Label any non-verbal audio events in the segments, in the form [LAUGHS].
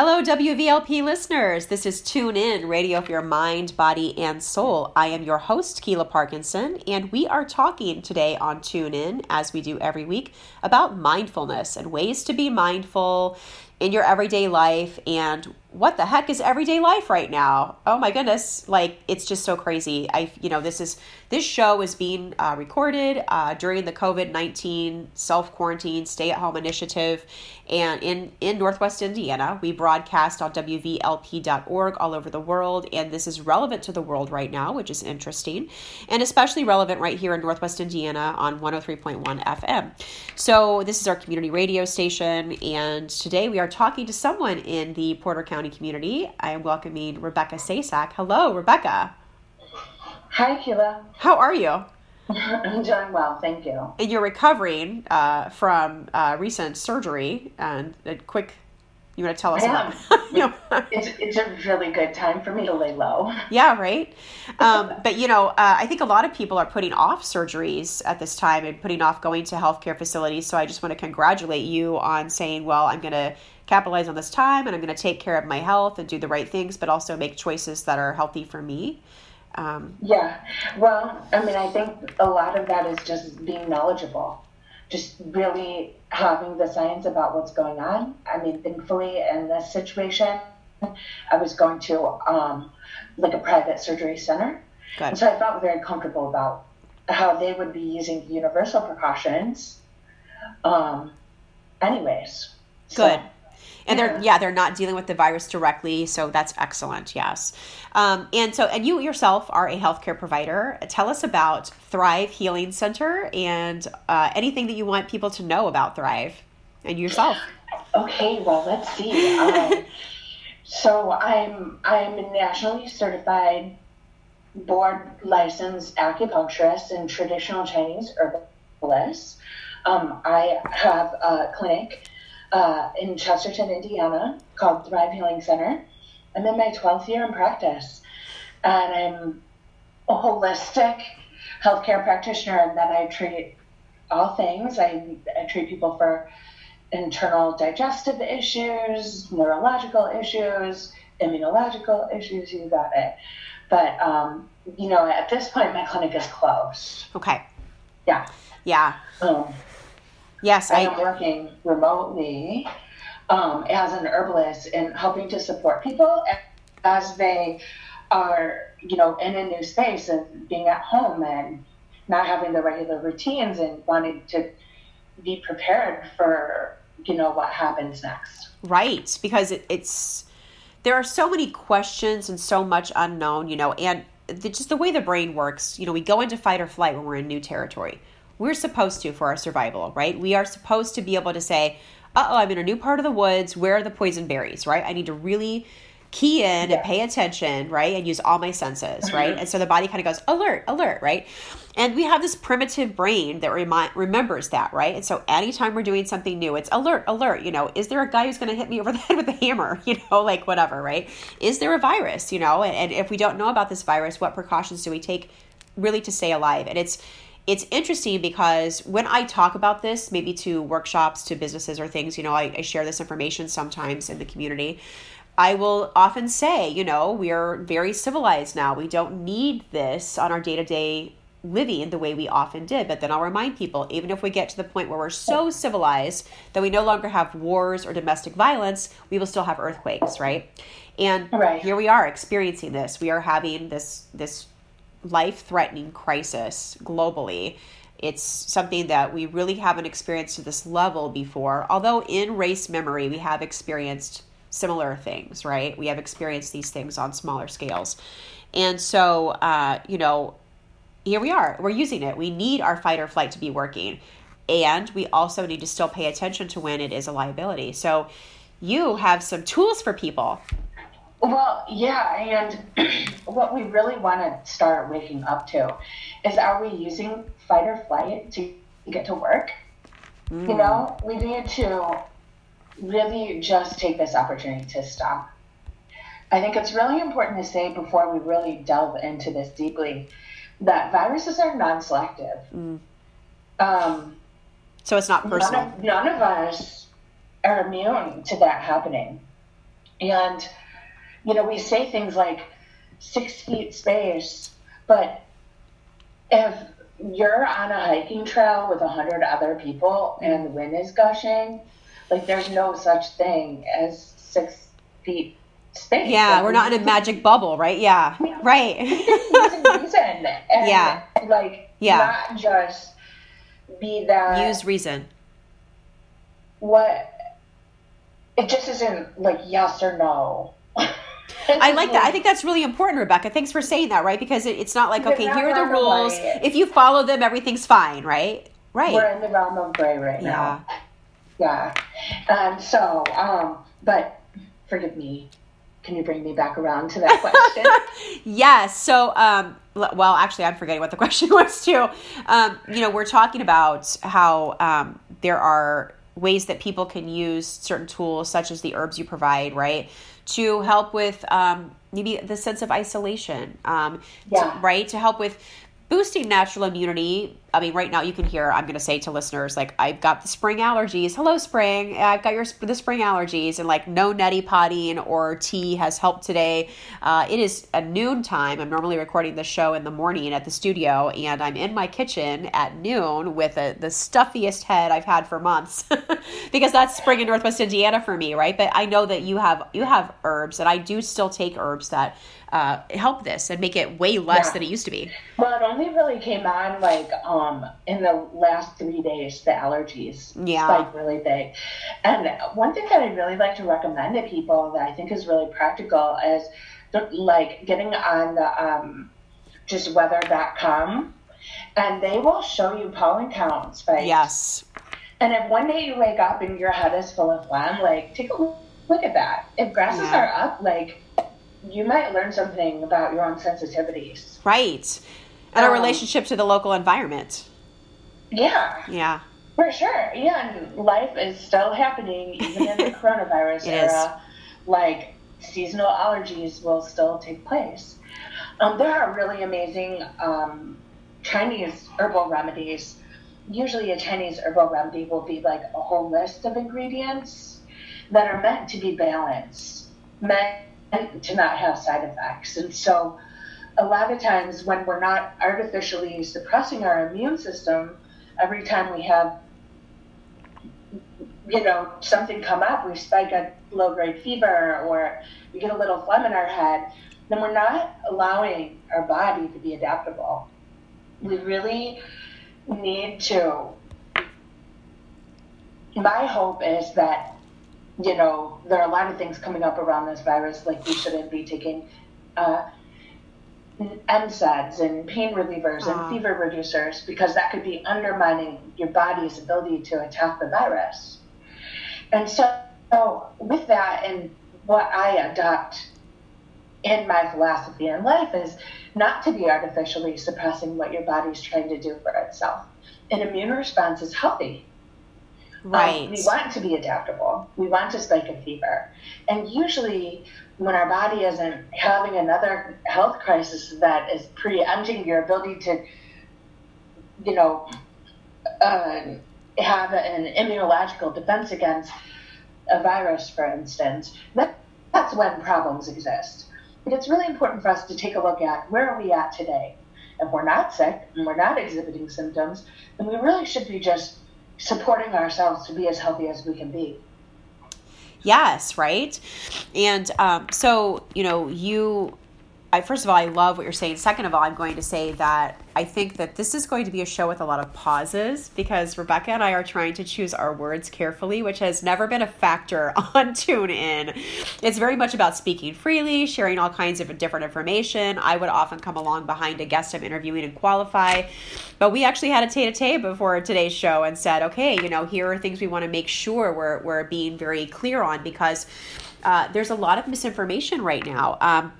Hello, WVLP listeners. This is Tune In, radio for your mind, body, and soul. I am your host, Keela Parkinson, and we are talking today on Tune In, as we do every week, about mindfulness and ways to be mindful in your everyday life and what the heck is everyday life right now? Oh my goodness, like it's just so crazy. I, you know, this is this show is being uh, recorded uh, during the COVID nineteen self quarantine stay at home initiative, and in in Northwest Indiana, we broadcast on WVLP.org all over the world, and this is relevant to the world right now, which is interesting, and especially relevant right here in Northwest Indiana on 103.1 FM. So this is our community radio station, and today we are talking to someone in the Porter County community. I am welcoming Rebecca Sasak. Hello, Rebecca. Hi, Keela. How are you? [LAUGHS] I'm doing well, thank you. And you're recovering uh, from uh, recent surgery. And a quick, you want to tell us about? [LAUGHS] you it's it's a really good time for me to lay low. [LAUGHS] Yeah, right. Um, but you know, uh, I think a lot of people are putting off surgeries at this time and putting off going to healthcare facilities. So I just want to congratulate you on saying, well, I'm going to capitalize on this time and I'm going to take care of my health and do the right things, but also make choices that are healthy for me. Um, yeah. Well, I mean, I think a lot of that is just being knowledgeable, just really having the science about what's going on. I mean, thankfully, in this situation, I was going to um, like a private surgery center. So I felt very comfortable about how they would be using universal precautions. Um, anyways. Good. So, and they're yeah. they're not dealing with the virus directly so that's excellent yes. Um, and so and you yourself are a healthcare provider. Tell us about thrive healing center and uh, anything that you want people to know about thrive and yourself. Okay well let's see. Um, so i'm i'm a nationally certified board licensed acupuncturist and traditional chinese herbalist. Um, i have a clinic uh, in Chesterton, Indiana, called Thrive Healing Center. I'm in my 12th year in practice, and I'm a holistic healthcare practitioner in that I treat all things. I, I treat people for internal digestive issues, neurological issues, immunological issues, you got it. But, um, you know, at this point, my clinic is closed. Okay. Yeah. Yeah. Um, Yes, I, I am working remotely um, as an herbalist and helping to support people as they are, you know, in a new space and being at home and not having the regular routines and wanting to be prepared for, you know, what happens next. Right, because it, it's there are so many questions and so much unknown, you know, and the, just the way the brain works, you know, we go into fight or flight when we're in new territory we're supposed to for our survival, right? We are supposed to be able to say, uh oh, I'm in a new part of the woods. Where are the poison berries, right? I need to really key in yeah. and pay attention, right? And use all my senses, mm-hmm. right? And so the body kind of goes, alert, alert, right? And we have this primitive brain that remind, remembers that, right? And so anytime we're doing something new, it's alert, alert, you know, is there a guy who's going to hit me over the [LAUGHS] head with a hammer, [LAUGHS] you know, like whatever, right? Is there a virus, you know? And, and if we don't know about this virus, what precautions do we take really to stay alive? And it's, it's interesting because when I talk about this, maybe to workshops, to businesses or things, you know, I, I, share this information sometimes in the community. I will often say, you know, we are very civilized now. We don't need this on our day to day living the way we often did. But then I'll remind people, even if we get to the point where we're so civilized that we no longer have wars or domestic violence, we will still have earthquakes, right? And right. here we are experiencing this. We are having this this life threatening crisis globally. It's something that we really haven't experienced to this level before. Although in race memory, we have experienced similar things, right? We have experienced these things on smaller scales. And so, uh, you know, here we are. We're using it. We need our fight or flight to be working. And we also need to still pay attention to when it is a liability. So, you have some tools for people well, yeah, and [CLEARS THROAT] what we really want to start waking up to is are we using fight or flight to get to work? Mm. You know, we need to really just take this opportunity to stop. I think it's really important to say before we really delve into this deeply that viruses are non selective. Mm. Um, so it's not personal. None of, none of us are immune to that happening And, you know, we say things like six feet space, but if you're on a hiking trail with a hundred other people and the wind is gushing, like there's no such thing as six feet space. Yeah, like, we're not in a magic bubble, right? Yeah, right. reason, and [LAUGHS] Yeah. like Yeah. not just be that Use reason. what it just isn't like yes or no. [LAUGHS] I like that. I think that's really important, Rebecca. Thanks for saying that, right? Because it, it's not like, okay, here are the rules. If you follow them, everything's fine, right? Right. we're in the realm of gray right Yeah. now. Yeah. And so, um, but forgive me. Can you bring me back around to that question? [LAUGHS] Yes. So, um, well, actually, I'm forgetting what the [LAUGHS] question was too. Um, you know, we're talking about how um, there are ways that people can use certain tools, such as the herbs you provide, right, to help with um, maybe the sense of isolation, um, to- right, to help with boosting natural immunity. I mean, right now you can hear. I'm going to say to listeners, like, I've got the spring allergies. Hello, spring. I've got your the spring allergies, and like, no neti potting or tea has helped today. Uh, it is a noon time. I'm normally recording the show in the morning at the studio, and I'm in my kitchen at noon with a, the stuffiest head I've had for months, [LAUGHS] because that's spring in Northwest Indiana for me, right? But I know that you have you have herbs, and I do still take herbs that uh, help this and make it way less Yeah. than it used to be. well, it only really came on like um, in the last three days. The allergies Yeah. spiked really big. And one thing that I really like to recommend to people that I think is really practical is like getting on the um, just weather.com and they will show you pollen count spikes. Yes. And if one day you wake up and your head is full of phlegm, like take a look at that. If grasses Yeah. are up, like you might learn something about your own sensitivities. Right. And a Um, relationship to the local environment. Yeah, Yeah. for sure. Yeah, and life is still happening even in the [LAUGHS] coronavirus It is. era. Like seasonal allergies will still take place. Um, there are really amazing um, Chinese herbal remedies. Usually, a Chinese herbal remedy will be like a whole list of ingredients that are meant to be balanced, meant to not have side effects. And so, a lot of times, when we're not artificially suppressing our immune system, every time we have, you know, something come up, we spike a low grade fever or we get a little phlegm in our head, then we're not allowing our body to be adaptable. We really need to. My hope is that, you know, there are a lot of things coming up around this virus, like we shouldn't be taking uh, NSAIDs and pain relievers Ah. and fever reducers because that could be undermining your body's ability to attack the virus. And so, so with that, and what I adopt in my philosophy in life is not to be artificially suppressing what your body's trying to do for itself. An immune response is healthy. Um, Right. we want to be adaptable. We want to spike a fever. And usually, when our body isn't having another health crisis that is preempting your ability to, you know, uh, have an immunological defense against a virus, for instance, that, that's when problems exist. But it's really important for us to take a look at where are we at today. If we're not sick and we're not exhibiting symptoms, then we really should be just supporting ourselves to be as healthy as we can be. Yes, right. And um, so, you know, you, I, first of all, I love what you're saying. Second of all, I'm going to say that I think that this is going to be a show with a lot of pauses because Rebecca and I are trying to choose our words carefully, which has never been a factor [LAUGHS] on Tune In. It's very much about speaking freely, sharing all kinds of different information. I would often come along behind a guest I'm interviewing and qualify. But we actually had a tete a tete before today's show and said, okay, you know, here are things we want to make sure we're, we're being very clear on because uh, there's a lot of misinformation right now. Um,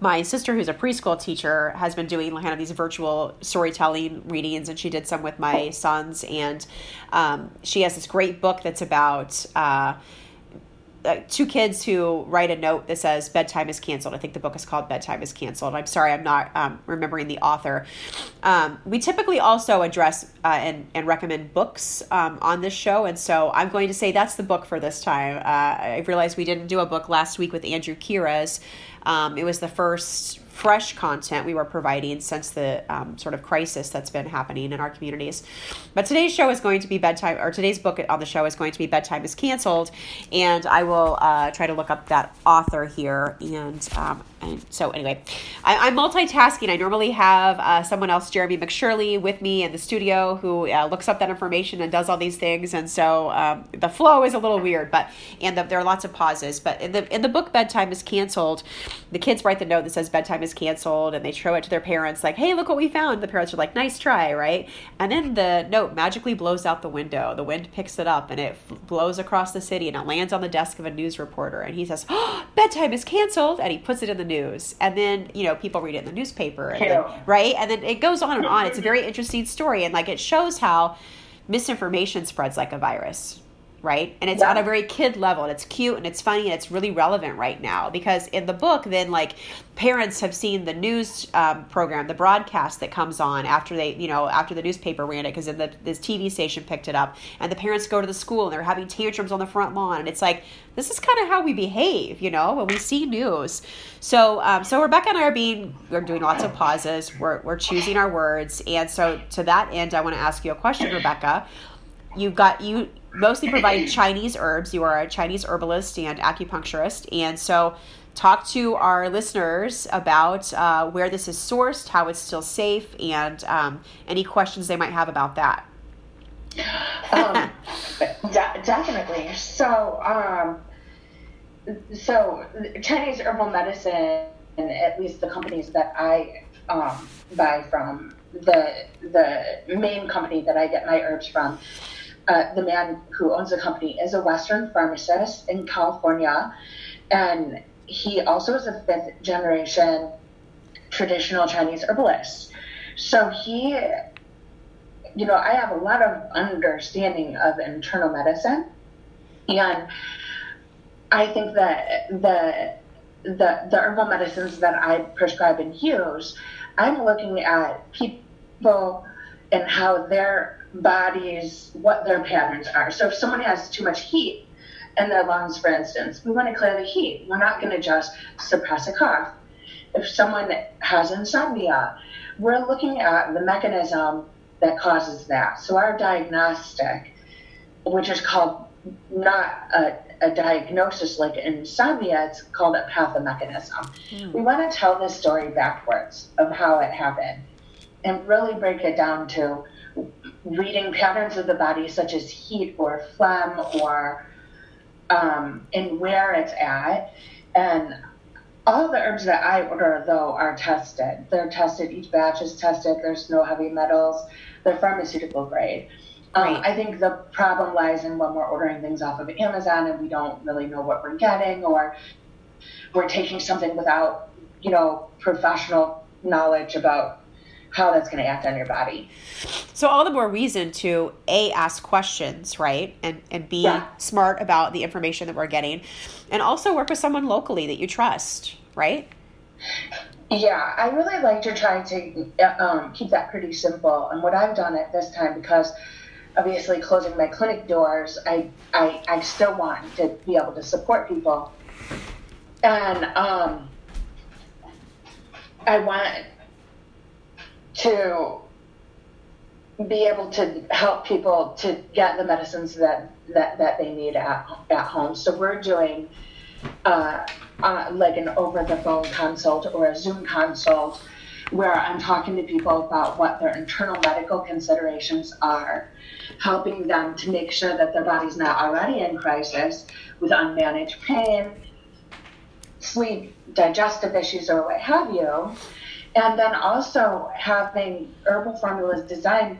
my sister, who's a preschool teacher, has been doing kind of these virtual storytelling readings, and she did some with my sons. And um, she has this great book that's about. Uh, uh, two kids who write a note that says bedtime is canceled. I think the book is called Bedtime is Canceled. I'm sorry, I'm not um, remembering the author. Um, we typically also address uh, and, and recommend books um, on this show, and so I'm going to say that's the book for this time. Uh, I realized we didn't do a book last week with Andrew Kiras. Um, it was the first fresh content we were providing since the um, sort of crisis that's been happening in our communities. But today's show is going to be bedtime, or today's book on the show is going to be Bedtime is Canceled. And I will uh, try to look up that author here. And, um, and so, anyway, I, am multitasking. I normally have uh, someone else, Jeremy McShirley, with me in the studio who uh, looks up that information and does all these things. And so um, the flow is a little weird, but and the, there are lots of pauses. But in the in the book, Bedtime is Canceled, the kids write the note that says Bedtime is canceled and they show it to their parents like hey look what we found the parents are like nice try right and then the note magically blows out the window the wind picks it up and it blows across the city and it lands on the desk of a news reporter and he says oh, [GASPS] bedtime is canceled and he puts it in the news and then you know people read it in the newspaper and then, right? And then it goes on and on. It's a [LAUGHS] very interesting story and like it shows how misinformation spreads like a virus right? And it's yeah. on a very kid level and it's cute and it's funny and it's really relevant right now because in the book, then like parents have seen the news um, program, the broadcast that comes on after they, you know, after the newspaper ran it because the this TV station picked it up, and the parents go to the school and they're having tantrums on the front lawn, and it's like this is kind of how we behave, you know, when we see news. So, um, so Rebecca and I are being we're doing lots of pauses, we're we're choosing our words, and so to that end, I want to ask you a question, Rebecca. You've got you mostly provide Chinese herbs. You are a Chinese herbalist and acupuncturist. And so, talk to our listeners about uh, where this is sourced, how it's still safe, and um, any questions they might have about that. um, [LAUGHS] de- definitely. So, um, so Chinese herbal medicine, at least the companies that I um, buy from, the the main company that I get my herbs from uh, the man who owns the company is a Western pharmacist in California, and he also is a fifth generation traditional Chinese herbalist. So he, you know, I have a lot of understanding of internal medicine, and I think that the the the herbal medicines that I prescribe and use, I'm looking at people and how they're bodies what their patterns are. So if someone has too much heat in their lungs, for instance, we want to clear the heat. We're not going to just suppress a cough. If someone has insomnia, we're looking at the mechanism that causes that. So our diagnostic, which is called not a, a diagnosis like insomnia, it's called a pathomechanism. Mm. We want to tell the story backwards of how it happened and really break it down to reading patterns of the body, such as heat or phlegm or um, and where it's at. And all the herbs that I order, though, are tested. They're tested, each batch is tested. There's no heavy metals, they're pharmaceutical grade. Um, I think the problem lies in when we're ordering things off of Amazon and we don't really know what we're getting, or we're taking something without, you know, professional knowledge about how that's going to act on your body. So all the more reason to a ask questions, right, and and be yeah. smart about the information that we're getting, and also work with someone locally that you trust, right? Yeah, I really like to try to um, keep that pretty simple. And what I've done at this time, because obviously closing my clinic doors, I I, I still want to be able to support people, and um, I want to be able to help people to get the medicines that, that, that they need at, at home. So we're doing uh, uh, like an over the phone consult or a Zoom consult where I'm talking to people about what their internal medical considerations are, helping them to make sure that their body's not already in crisis with unmanaged pain, sleep, digestive issues, or what have you and then also having herbal formulas designed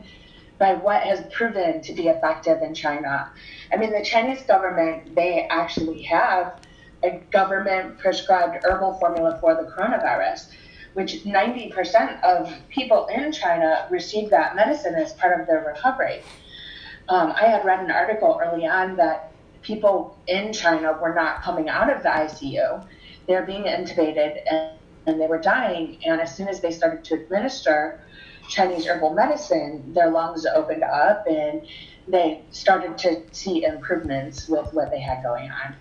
by what has proven to be effective in China. I mean, the Chinese government, they actually have a government prescribed herbal formula for the coronavirus, which 90% of people in China receive that medicine as part of their recovery. Um, I had read an article early on that people in China were not coming out of the ICU. They're being intubated and, and they were dying. And as soon as they started to administer Chinese herbal medicine, their lungs opened up and they started to see improvements with what they had going on.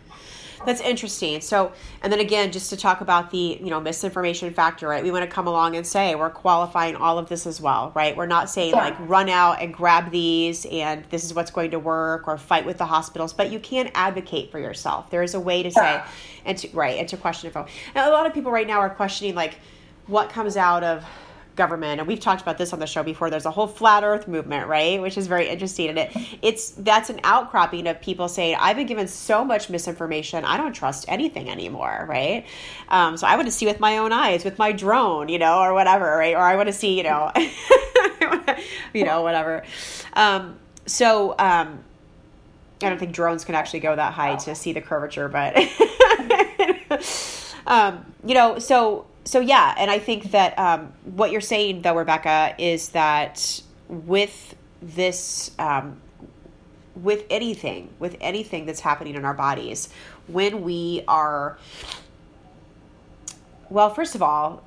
That's interesting. So, and then again, just to talk about the you know misinformation factor, right? We want to come along and say we're qualifying all of this as well, right? We're not saying yeah. like run out and grab these and this is what's going to work or fight with the hospitals, but you can advocate for yourself. There is a way to yeah. say and to right and to question info. Now, a lot of people right now are questioning like what comes out of government and we've talked about this on the show before there's a whole flat earth movement right which is very interesting and it it's that's an outcropping of people saying i've been given so much misinformation i don't trust anything anymore right? Um, so i want to see with my own eyes with my drone you know or whatever right? Or i want to see you know [LAUGHS] you know whatever. Um, so um, i don't think drones can actually go that high to see the curvature but [LAUGHS] um, you know so so yeah, and I think that um, what you're saying though, Rebecca, is that with this, um, with anything, with anything that's happening in our bodies, when we are, well, first of all,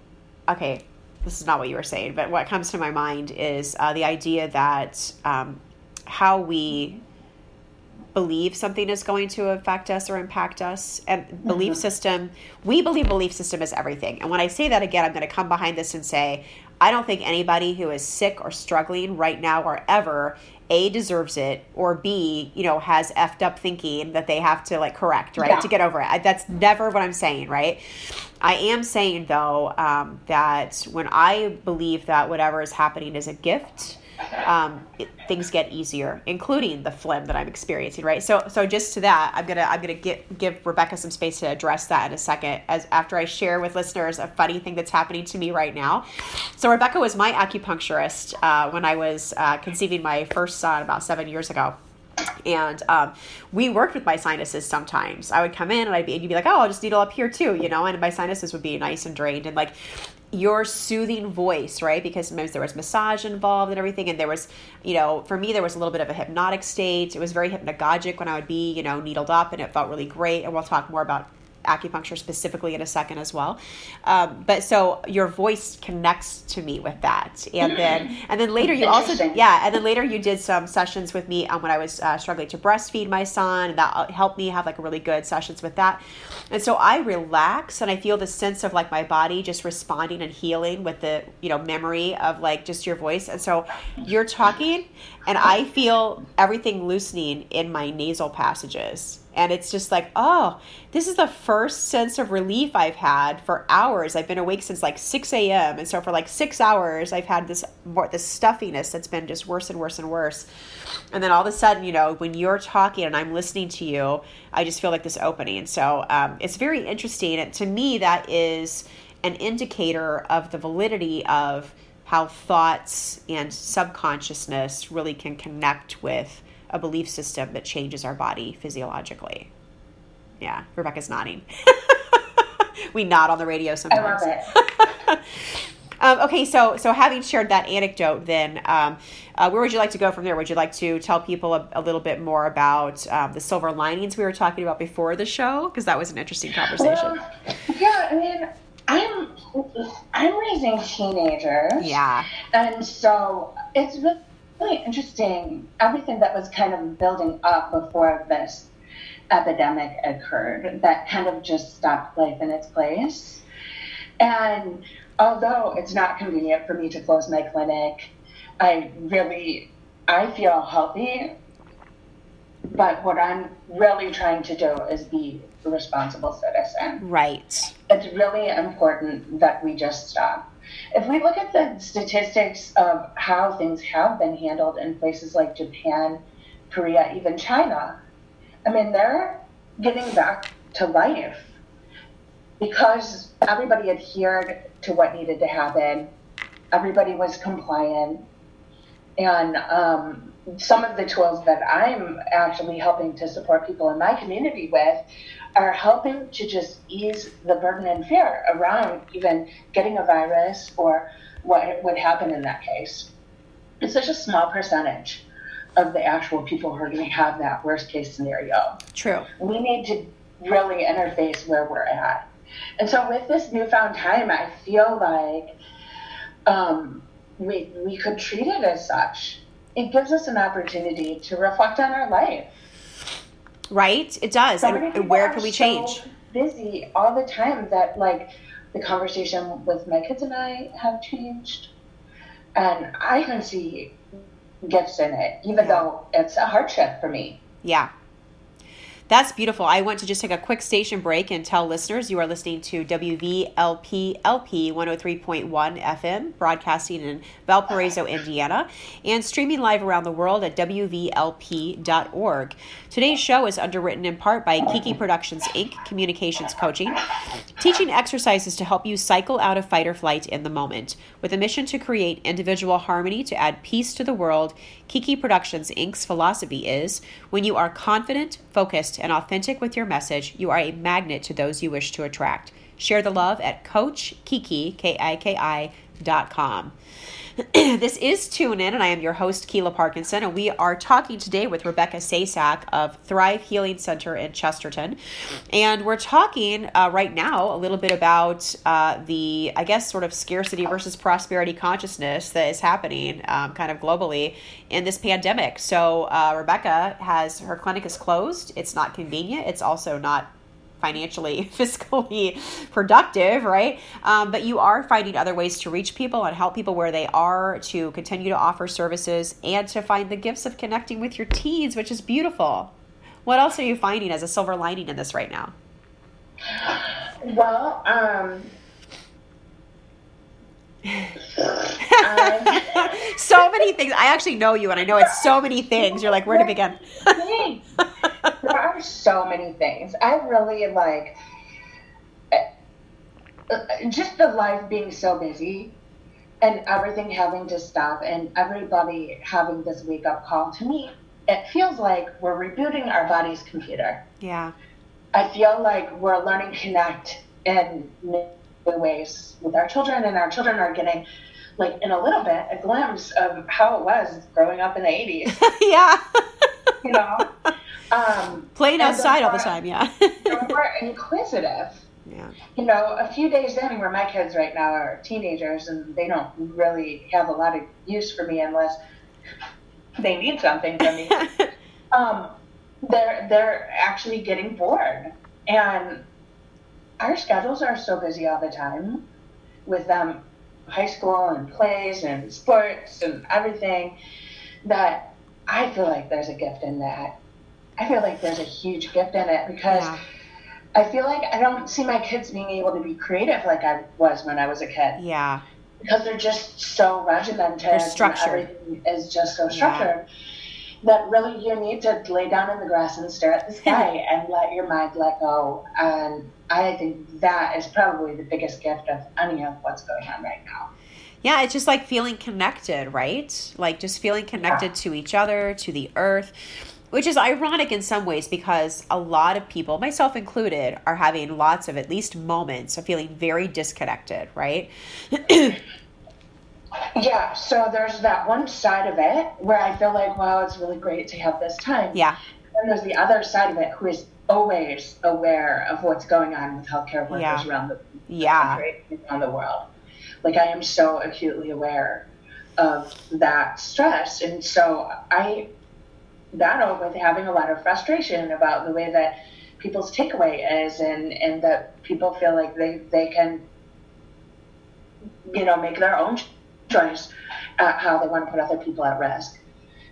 okay, this is not what you were saying, but what comes to my mind is uh, the idea that um, how we believe something is going to affect us or impact us and belief mm-hmm. system we believe belief system is everything and when i say that again i'm going to come behind this and say i don't think anybody who is sick or struggling right now or ever a deserves it or b you know has effed up thinking that they have to like correct right yeah. to get over it I, that's never what i'm saying right i am saying though um, that when i believe that whatever is happening is a gift um, it, things get easier, including the phlegm that I'm experiencing. Right. So, so just to that, I'm gonna I'm gonna get, give Rebecca some space to address that in a second. As after I share with listeners a funny thing that's happening to me right now. So, Rebecca was my acupuncturist uh, when I was uh, conceiving my first son about seven years ago and um, we worked with my sinuses sometimes. I would come in and I'd be, and you'd be like, oh, I'll just needle up here too, you know, and my sinuses would be nice and drained. And like, your soothing voice, right? Because sometimes there was massage involved and everything. And there was, you know, for me, there was a little bit of a hypnotic state. It was very hypnagogic when I would be, you know, needled up and it felt really great. And we'll talk more about acupuncture specifically in a second as well. Um, but so your voice connects to me with that, and then and then later you also yeah, and then later you did some sessions with me um, when I was uh, struggling to breastfeed my son. and That uh, helped me have like really good sessions with that, and so I relax and I feel the sense of like my body just responding and healing with the you know memory of like just your voice, and so you're talking, and I feel everything loosening in my nasal passages and it's just like oh this is the first sense of relief i've had for hours. I've been awake since like 6 a.m and so for like six hours i've had this this stuffiness that's been just worse and worse and worse. And then all of a sudden you know when you're talking and i'm listening to you i just feel like this opening. So um, it's very interesting. And to me that is an indicator of the validity of how thoughts and subconsciousness really can connect with a belief system that changes our body physiologically. Yeah, Rebecca's nodding. [LAUGHS] we nod on the radio sometimes. I love it. [LAUGHS] um, okay, so so having shared that anecdote, then um, uh, where would you like to go from there? Would you like to tell people a, a little bit more about um, the silver linings we were talking about before the show? Because that was an interesting conversation. Well, yeah, I mean, I'm I'm raising teenagers. Yeah, and so it's really really interesting everything that was kind of building up before this epidemic occurred that kind of just stopped life in its place. And although it's not convenient for me to close my clinic, I really I feel healthy. But what I'm really trying to do is be a responsible citizen. Right. It's really important that we just stop if we look at the statistics of how things have been handled in places like Japan, Korea, even China, I mean, they're getting back to life because everybody adhered to what needed to happen. Everybody was compliant. And um, some of the tools that I'm actually helping to support people in my community with are helping to just ease the burden and fear around even getting a virus or what would happen in that case. It's such a small percentage of the actual people who are going to have that worst case scenario. True. We need to really interface where we're at. And so with this newfound time, I feel like um, we, we could treat it as such. It gives us an opportunity to reflect on our life. Right? It does. So and where can we change? So busy all the time that like the conversation with my kids and I have changed. And I can see gifts in it, even yeah. though it's a hardship for me. Yeah. That's beautiful. I want to just take a quick station break and tell listeners you are listening to WVLP LP 103.1 FM, broadcasting in Valparaiso, Indiana, and streaming live around the world at WVLP.org. Today's show is underwritten in part by Kiki Productions Inc., communications coaching, teaching exercises to help you cycle out of fight or flight in the moment. With a mission to create individual harmony to add peace to the world, Kiki Productions Inc.'s philosophy is when you are confident, focused, and authentic with your message, you are a magnet to those you wish to attract. Share the love at Coach Kiki, K I K I, com. [CLEARS THROAT] this is Tune In, and I am your host, Keela Parkinson, and we are talking today with Rebecca Sasak of Thrive Healing Center in Chesterton. And we're talking uh, right now a little bit about uh, the, I guess, sort of scarcity versus prosperity consciousness that is happening um, kind of globally in this pandemic. So, uh, Rebecca has her clinic is closed, it's not convenient, it's also not financially, [LAUGHS] fiscally productive, right? Um, but you are finding other ways to reach people and help people where they are, to continue to offer services, and to find the gifts of connecting with your teens, which is beautiful. What else are you finding as a silver lining in this right now? Well, um, [LAUGHS] so many things. I actually know you, and I know it's so many things. You're like, where to begin? there are so many things. I really like uh, just the life being so busy and everything having to stop and everybody having this wake up call. To me, it feels like we're rebooting our body's computer. Yeah. I feel like we're learning connect in new ways with our children, and our children are getting like in a little bit a glimpse of how it was growing up in the 80s. [LAUGHS] yeah. [LAUGHS] you know? Um, Playing outside all the time, yeah. [LAUGHS] we're inquisitive. Yeah. You know, a few days in, where my kids right now are teenagers and they don't really have a lot of use for me unless they need something from me. um, they're they're actually getting bored, and our schedules are so busy all the time with them high school and plays and sports and everything that I feel like there's a gift in that. I feel like there's a huge gift in it because yeah. I feel like I don't see my kids being able to be creative like I was when I was a kid. Yeah. Because they're just so regimented. They're structured. everything is just so structured. Yeah. That really you need to lay down in the grass and stare at the [LAUGHS] sky and let your mind let go. And I think that is probably the biggest gift of any of what's going on right now. Yeah, it's just like feeling connected, right? Like just feeling connected yeah. to each other, to the earth, which is ironic in some ways because a lot of people, myself included, are having lots of at least moments of feeling very disconnected, right? [CLEARS THROAT] yeah, so there's that one side of it where I feel like, wow, it's really great to have this time. Yeah. And there's the other side of it who is always aware of what's going on with healthcare workers yeah. around the, yeah. country, around the world. Like I am so acutely aware of that stress, and so I battle with having a lot of frustration about the way that people's takeaway is, and and that people feel like they they can, you know, make their own choice uh, at how they want to put other people at risk.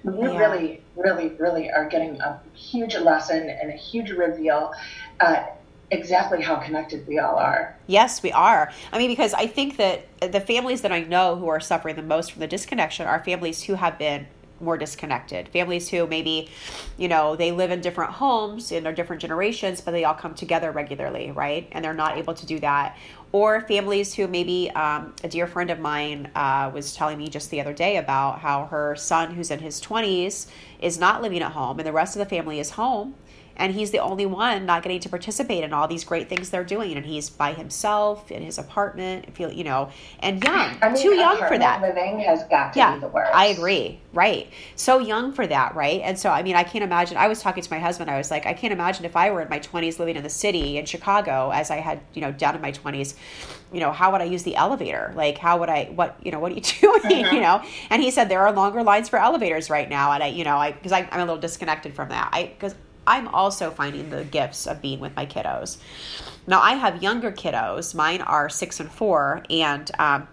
We yeah. really, really, really are getting a huge lesson and a huge reveal at exactly how connected we all are. Yes, we are. I mean, because I think that the families that I know who are suffering the most from the disconnection are families who have been more disconnected. Families who maybe, you know, they live in different homes in their different generations, but they all come together regularly, right? And they're not able to do that. Or families who maybe um, a dear friend of mine uh, was telling me just the other day about how her son, who's in his 20s, is not living at home and the rest of the family is home and he's the only one not getting to participate in all these great things they're doing. And he's by himself in his apartment feel you know and young I mean, too young for that. living has got to yeah be the worst. i agree right. So young for that right. And so i mean i can't imagine i was talking to my husband i was like i can't imagine if i were in my 20s living in the city in chicago as i had you know down in my 20s you know how would i use the elevator? Like how would i what you know what are you [LAUGHS] doing Mhm. you know? And he said there are longer lines for elevators right now. And i you know i because i'm a little disconnected from that. I because i'm also finding the gifts of being with my kiddos. Now i have younger kiddos. Mine are six and four and um,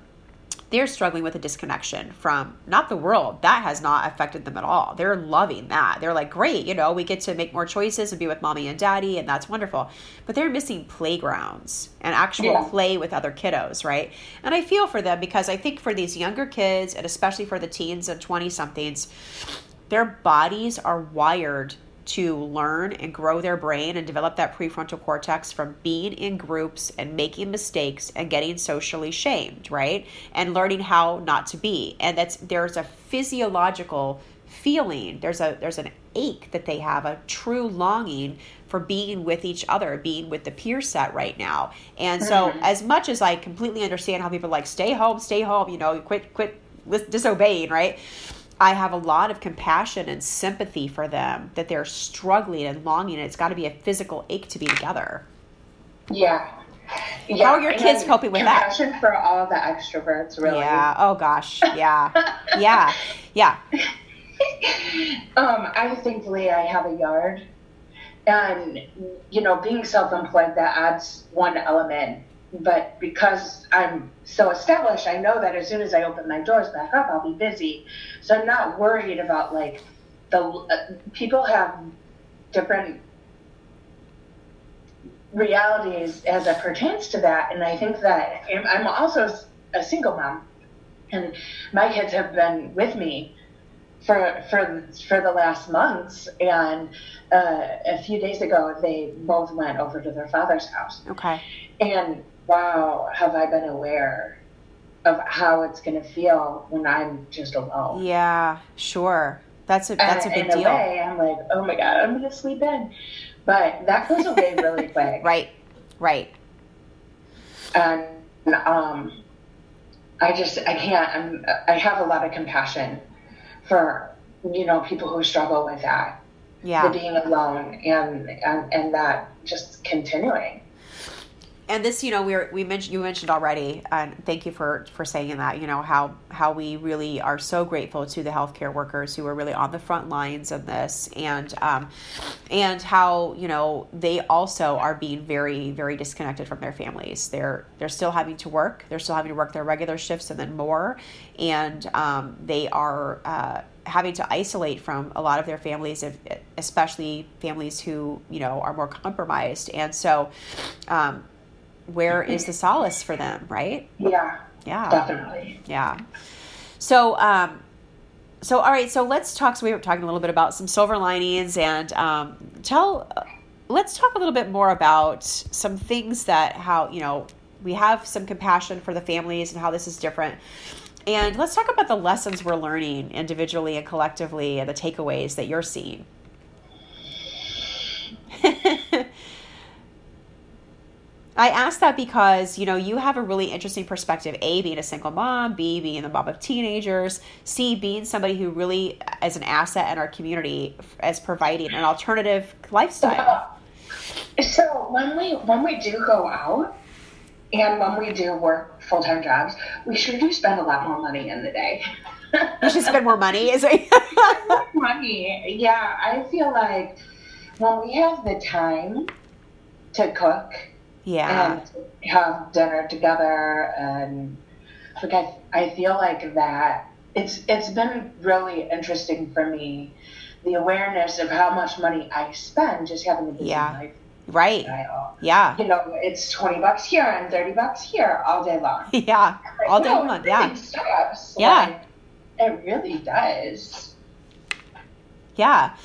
they're struggling with a disconnection from not the world. That has not affected them at all. They're loving that. They're like great you know we get to make more choices and be with mommy and daddy and that's wonderful. But they're missing playgrounds and actual Yeah. play with other kiddos right? And i feel for them because i think for these younger kids and especially for the teens and 20 somethings their bodies are wired to learn and grow their brain and develop that prefrontal cortex from being in groups and making mistakes and getting socially shamed, right? And learning how not to be. And that's there's a physiological feeling. There's a there's an ache that they have, a true longing for being with each other, being with the peer set right now. And so Mhm. as much as I completely understand how people like stay home, stay home, you know, quit quit disobeying, right? I have a lot of compassion and sympathy for them that they're struggling and longing. It's got to be a physical ache to be together. Yeah. yeah. How are your kids and coping with that? Compassion for all the extroverts, really. Yeah. Oh gosh. Yeah. yeah. Yeah. [LAUGHS] Um, I thankfully I have a yard, and you know, being self-employed that adds one element. But because I'm so established, I know that as soon as I open my doors back up, I'll be busy. So I'm not worried about like the uh, people have different realities as it pertains to that, and I think that I'm also a single mom, and my kids have been with me for for for the last months and uh, a few days ago they both went over to their father's house Okay. and wow have i been aware of how it's going to feel when i'm just alone Yeah. Sure. That's a that's a And big in a way i'm like oh my god i'm going to sleep in but that goes away really [LAUGHS] quick Right. Right. and um, I just I can't. I'm, I have a lot of compassion for you know people who struggle with that, Yeah. being alone, and and and that just continuing. And this you know we we mentioned you mentioned already and thank you for for saying that you know how how we really are so grateful to the healthcare workers who are really on the front lines of this and um and how you know they also are being very very disconnected from their families. They're they're still having to work. They're still having to work their regular shifts and then more. And um, they are uh, having to isolate from a lot of their families especially families who you know are more compromised. And so um, where is the solace for them right? Yeah, yeah. Definitely. yeah. So um so all right so let's talk so we were talking a little bit about some silver linings and um tell let's talk a little bit more about some things that how you know we have some compassion for the families and how this is different. And let's talk about the lessons we're learning individually and collectively and the takeaways that you're seeing I ask that because you know you have a really interesting perspective. A, being a single mom. B, being the mom of teenagers. C, being somebody who really is an asset in our community as providing an alternative lifestyle. So when we when we do go out and when we do work full time jobs, we sure do spend a lot more money in the day. [LAUGHS] You should spend more money. Is it? [LAUGHS] money. Yeah, I feel like when we have the time to cook yeah. and have dinner together and like I, I feel like that it's it's been really interesting for me the awareness of how much money I spend just having a busy Yeah. life Right. style. Yeah. You know, it's twenty bucks here and thirty bucks here all day long. [LAUGHS] Yeah. All day long. Yeah. Yeah. Like, it really does. Yeah.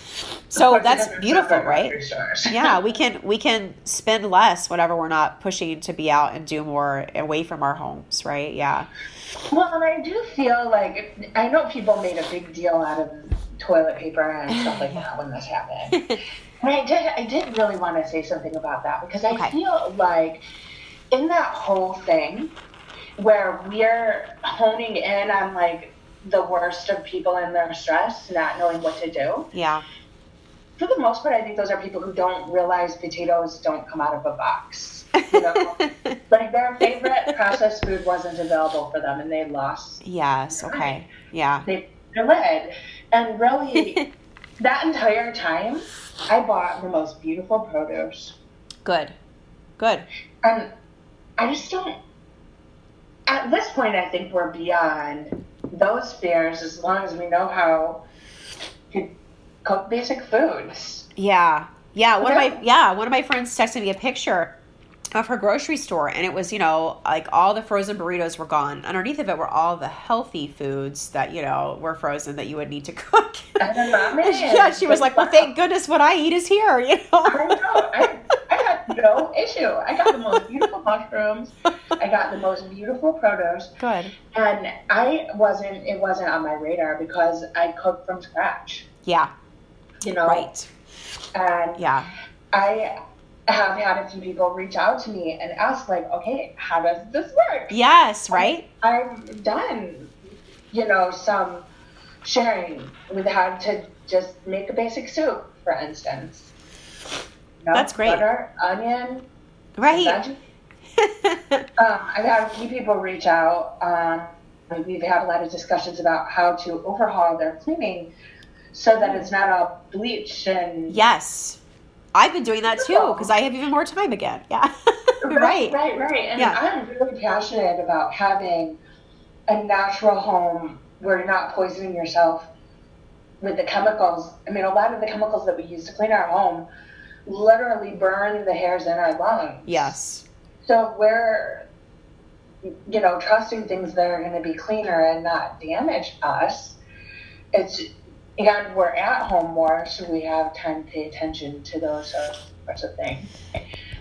So that's beautiful, right? [LAUGHS] yeah, we can we can spend less whenever we're not pushing to be out and do more away from our homes, right? Yeah. Well, and I do feel like I know people made a big deal out of toilet paper and stuff like that when this happened. [LAUGHS] And I did. I did really want to say something about that because I Okay. feel like in that whole thing where we're honing in on like the worst of people and their stress, not knowing what to do. Yeah. For the most part, I think those are people who don't realize potatoes don't come out of a box. You know, [LAUGHS] like their favorite processed food wasn't available for them, and they lost yes. Okay. Yeah. they their lid. And really, [LAUGHS] that entire time, I bought the most beautiful produce. Good. Good. And I just don't. At this point, I think we're beyond those fears as long as we know how to cook basic foods. Yeah. Yeah. One of my yeah, one of my friends texted me a picture of her grocery store and it was, you know, like all the frozen burritos were gone. Underneath of it were all the healthy foods that, you know, were frozen that you would need to cook. And then ramen. yeah, she was like, Well thank goodness what I eat is here, you I know. know. I, I no issue. I got the most beautiful mushrooms. I got the most beautiful produce. Good. And I wasn't, it wasn't on my radar because I cook from scratch, Yeah. you know? Right. And Yeah. I have had a few people reach out to me and ask, like, okay, how does this work? Yes, right? I've done, you know, some sharing. We've had to just make a basic soup, for instance. Know, That's great. Butter, onion, Right. [LAUGHS] Um, I've had a few people reach out. Um, we've had a lot of discussions about how to overhaul their cleaning so that it's not all bleached and yes. I've been doing that too because I have even more time again. Yeah. [LAUGHS] right, right. right, right. And Yeah. I'm really passionate about having a natural home where you're not poisoning yourself with the chemicals. I mean, a lot of the chemicals that we use to clean our home literally burn the hairs in our lungs. Yes. So we're, you know, trusting things that are going to be cleaner and not damage us. It's and we're at home more, so we have time to pay attention to those sorts of things.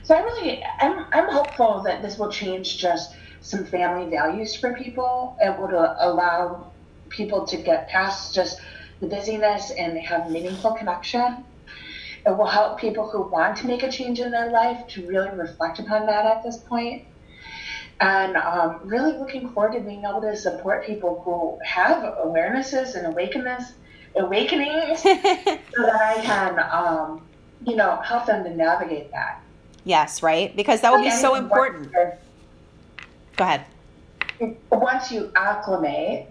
So I really, I'm, I'm hopeful that this will change just some family values for people. It would allow people to get past just the busyness and have meaningful connection. It will help people who want to make a change in their life to really reflect upon that at this point. And um, really looking forward to being able to support people who have awarenesses and awakeness, awakenings [LAUGHS] so that I can, um, you know, help them to navigate that. yes, right? Because that would be so important. Go ahead. Once you acclimate,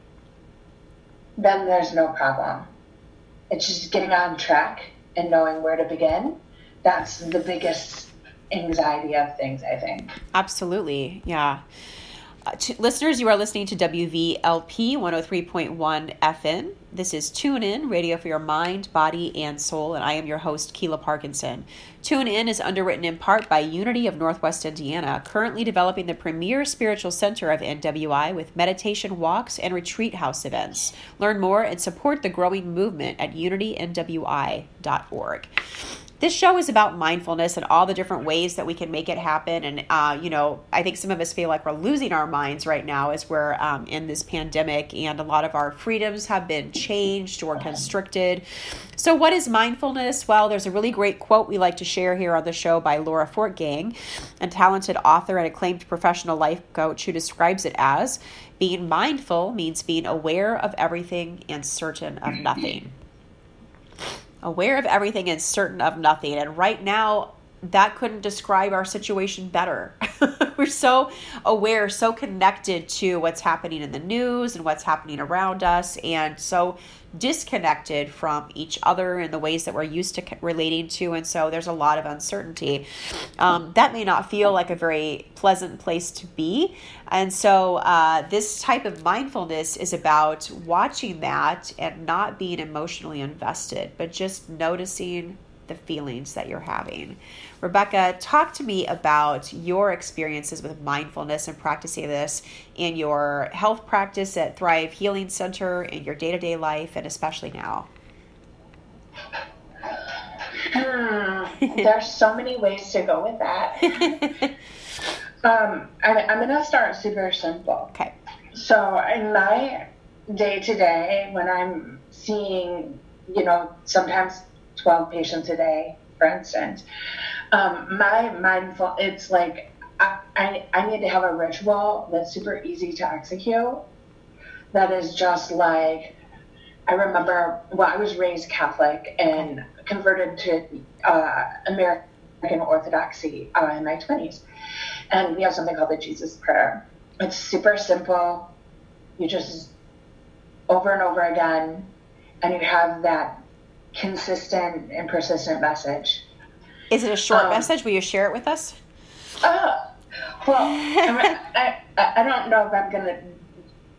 then there's no problem. It's just getting on track and knowing where to begin. That's the biggest anxiety of things, I think. Absolutely. Yeah. Uh, listeners, you are listening to WVLP 103.1 FM. This is Tune In, radio for your mind, body, and soul, and I am your host, Keela Parkinson. Tune In is underwritten in part by Unity of Northwest Indiana, currently developing the premier spiritual center of NWI with meditation walks and retreat house events. Learn more and support the growing movement at unitynwi.org this show is about mindfulness and all the different ways that we can make it happen. And, uh, you know, I think some of us feel like we're losing our minds right now as we're um, in this pandemic, and a lot of our freedoms have been changed or constricted. So, what is mindfulness? Well, there's a really great quote we like to share here on the show by Laura Fortgang, a talented author and acclaimed professional life coach who describes it as being mindful means being aware of everything and certain of nothing aware of everything and certain of nothing. And right now, that couldn't describe our situation better. [LAUGHS] We're so aware, so connected to what's happening in the news and what's happening around us, and so disconnected from each other in the ways that we're used to relating to. And so there's a lot of uncertainty. Um, that may not feel like a very pleasant place to be. And so uh, this type of mindfulness is about watching that and not being emotionally invested, but just noticing the feelings that you're having. Rebecca, talk to me about your experiences with mindfulness and practicing this in your health practice at Thrive Healing Center, in your day to day life, and especially now. Hmm, there's so many ways to go with that. [LAUGHS] um, I, I'm going to start super simple. Okay. So in my day to day, when I'm seeing, you know, sometimes 12 patients a day, for instance. Um, my mindful, it's like I, I, I need to have a ritual that's super easy to execute. That is just like, I remember, well, I was raised Catholic and converted to uh, American Orthodoxy uh, in my 20s. And we have something called the Jesus Prayer. It's super simple. You just over and over again, and you have that consistent and persistent message. Is it a short um, message? Will you share it with us? Uh, well, I, I, I don't know if I'm going to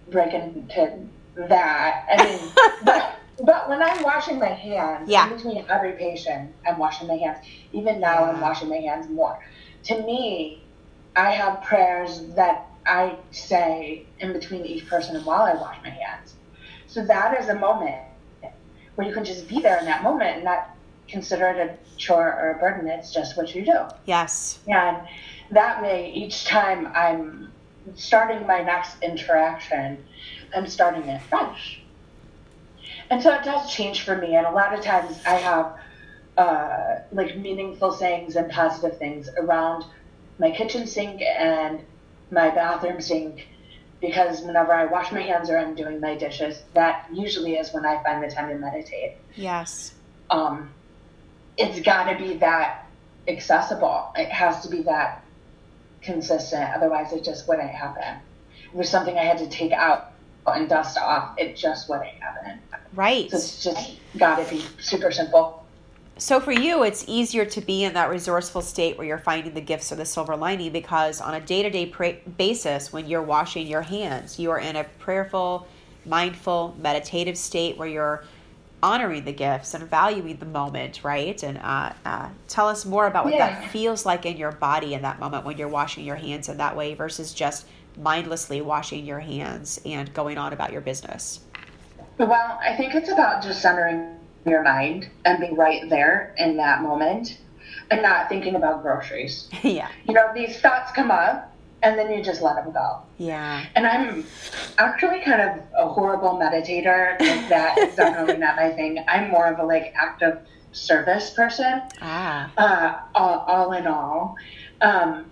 break into that. I mean, [LAUGHS] but, but when I'm washing my hands, yeah. in between every patient, I'm washing my hands. Even now. I'm washing my hands more. To me, I have prayers that I say in between each person and while I wash my hands. So that is a moment where you can just be there in that moment and not consider it a chore or a burden. It's just what you do. Yes. And that way, each time I'm starting my next interaction, I'm starting it fresh. And so it does change for me. And a lot of times I have uh, like meaningful sayings and positive things around my kitchen sink and my bathroom sink because whenever I wash my hands or I'm doing my dishes, that usually is when I find the time to meditate. Yes. Um, it's got to be that accessible. It has to be that consistent. Otherwise, it just wouldn't happen. It was something I had to take out and dust off, it just wouldn't happen. Right. So it's just got to be super simple. So for you, it's easier to be in that resourceful state where you're finding the gifts or the silver lining because on a day to day basis, when you're washing your hands, you are in a prayerful, mindful, meditative state where you're honoring the gifts and valuing the moment, right? And uh, uh, tell us more about what yeah. that feels like in your body in that moment when you're washing your hands in that way versus just mindlessly washing your hands and going on about your business. Well, I think it's about just centering your mind and be right there in that moment and not thinking about groceries. [LAUGHS] yeah. You know, these thoughts come up and then you just let them go. Yeah. And I'm actually kind of a horrible meditator. that is definitely not my thing. I'm more of a like active service person. Ah. Uh, all, all in all. Um,